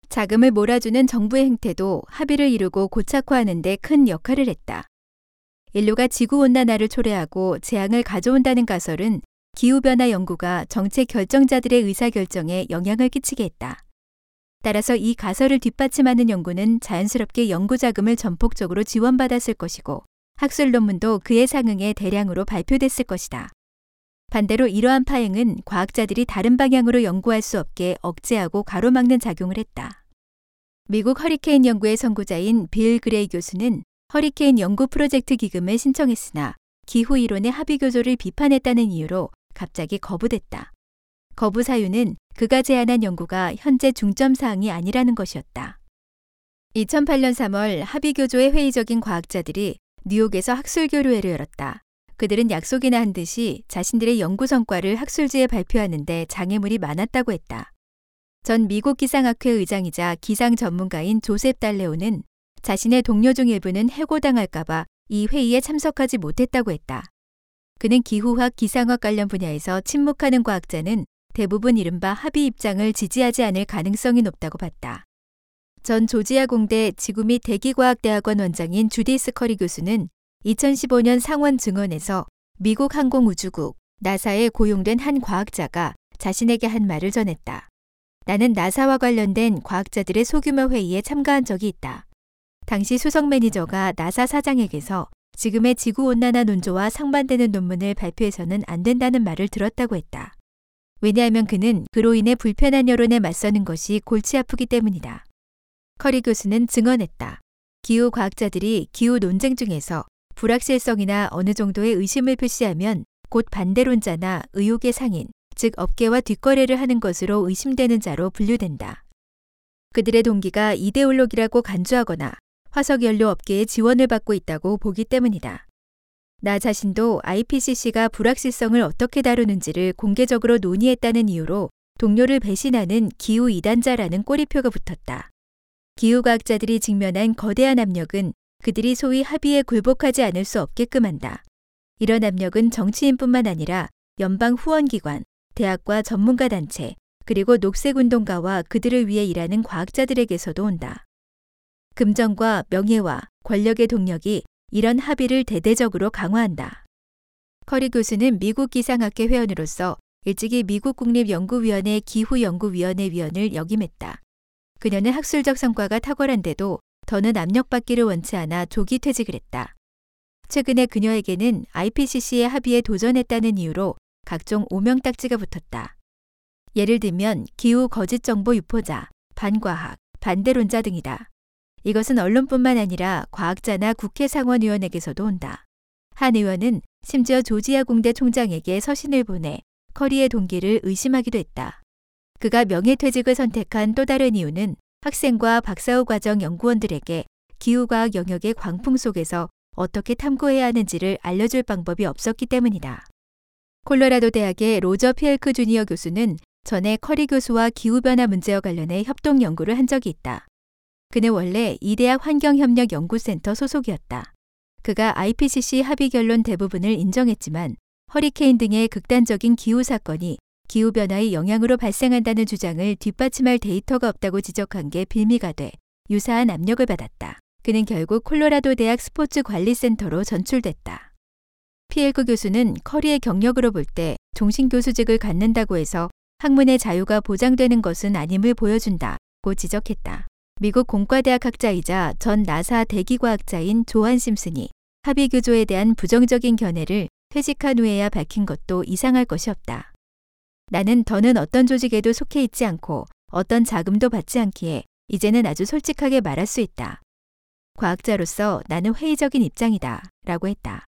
자금을 몰아주는 정부의 행태도 합의를 이루고 고착화하는 데 큰 역할을 했다. 인류가 지구온난화를 초래하고 재앙을 가져온다는 가설은 기후변화 연구가 정책 결정자들의 의사결정에 영향을 끼치게 했다. 따라서 이 가설을 뒷받침하는 연구는 자연스럽게 연구 자금을 전폭적으로 지원받았을 것이고 학술 논문도 그에 상응해 대량으로 발표됐을 것이다. 반대로 이러한 파행은 과학자들이 다른 방향으로 연구할 수 없게 억제하고 가로막는 작용을 했다. 미국 허리케인 연구의 선구자인 빌 그레이 교수는 허리케인 연구 프로젝트 기금을 신청했으나 기후 이론의 합의 교조를 비판했다는 이유로 갑자기 거부됐다. 거부 사유는 그가 제안한 연구가 현재 중점 사항이 아니라는 것이었다. 2008년 3월 합의 교조에 회의적인 과학자들이 뉴욕에서 학술 교류회를 열었다. 그들은 약속이나 한 듯이 자신들의 연구 성과를 학술지에 발표하는데 장애물이 많았다고 했다. 전 미국 기상학회 의장이자 기상 전문가인 조셉 달레오는 자신의 동료 중 일부는 해고당할까봐 이 회의에 참석하지 못했다고 했다. 그는 기후학, 기상학 관련 분야에서 침묵하는 과학자는 대부분 이른바 합의 입장을 지지하지 않을 가능성이 높다고 봤다. 전 조지아 공대 지구 및 대기과학대학원 원장인 주디 스 커리 교수는 2015년 상원 증언에서 미국 항공우주국 나사에 고용된 한 과학자가 자신에게 한 말을 전했다. 나는 나사와 관련된 과학자들의 소규모 회의에 참가한 적이 있다. 당시 수석 매니저가 나사 사장에게서 지금의 지구온난화 논조와 상반되는 논문을 발표해서는 안 된다는 말을 들었다고 했다. 왜냐하면 그는 그로 인해 불편한 여론에 맞서는 것이 골치 아프기 때문이다. 커리 교수는 증언했다. 기후 과학자들이 기후 논쟁 중에서 불확실성이나 어느 정도의 의심을 표시하면 곧 반대론자나 의혹의 상인, 즉 업계와 뒷거래를 하는 것으로 의심되는 자로 분류된다. 그들의 동기가 이데올로기라고 간주하거나 화석연료 업계의 지원을 받고 있다고 보기 때문이다. 나 자신도 IPCC가 불확실성을 어떻게 다루는지를 공개적으로 논의했다는 이유로 동료를 배신하는 기후 이단자라는 꼬리표가 붙었다. 기후과학자들이 직면한 거대한 압력은 그들이 소위 합의에 굴복하지 않을 수 없게끔 한다. 이런 압력은 정치인뿐만 아니라 연방 후원기관, 대학과 전문가 단체, 그리고 녹색 운동가와 그들을 위해 일하는 과학자들에게서도 온다. 금전과 명예와 권력의 동력이 이런 합의를 대대적으로 강화한다. 커리 교수는 미국 기상학회 회원으로서 일찍이 미국 국립연구위원회 기후연구위원회 위원을 역임했다. 그녀는 학술적 성과가 탁월한데도 더는 압력받기를 원치 않아 조기 퇴직을 했다. 최근에 그녀에게는 IPCC의 합의에 도전했다는 이유로 각종 오명딱지가 붙었다. 예를 들면 기후 거짓 정보 유포자, 반과학, 반대론자 등이다. 이것은 언론뿐만 아니라 과학자나 국회 상원의원에게서도 온다. 한 의원은 심지어 조지아 공대 총장에게 서신을 보내 커리의 동기를 의심하기도 했다. 그가 명예퇴직을 선택한 또 다른 이유는 학생과 박사후 과정 연구원들에게 기후과학 영역의 광풍 속에서 어떻게 탐구해야 하는지를 알려줄 방법이 없었기 때문이다. 콜로라도 대학의 로저 피엘크 주니어 교수는 전에 커리 교수와 기후변화 문제와 관련해 협동 연구를 한 적이 있다. 그는 원래 이 대학 환경협력연구센터 소속이었다. 그가 IPCC 합의 결론 대부분을 인정했지만 허리케인 등의 극단적인 기후 사건이 기후변화의 영향으로 발생한다는 주장을 뒷받침할 데이터가 없다고 지적한 게 빌미가 돼 유사한 압력을 받았다. 그는 결국 콜로라도 대학 스포츠 관리센터로 전출됐다. 피엘크 교수는 커리의 경력으로 볼 때 종신 교수직을 갖는다고 해서 학문의 자유가 보장되는 것은 아님을 보여준다고 지적했다. 미국 공과대학 학자이자 전 나사 대기과학자인 조한 심슨이 합의 교조에 대한 부정적인 견해를 퇴직한 후에야 밝힌 것도 이상할 것이 없다. 나는 더는 어떤 조직에도 속해 있지 않고 어떤 자금도 받지 않기에 이제는 아주 솔직하게 말할 수 있다. 과학자로서 나는 회의적인 입장이다. 라고 했다.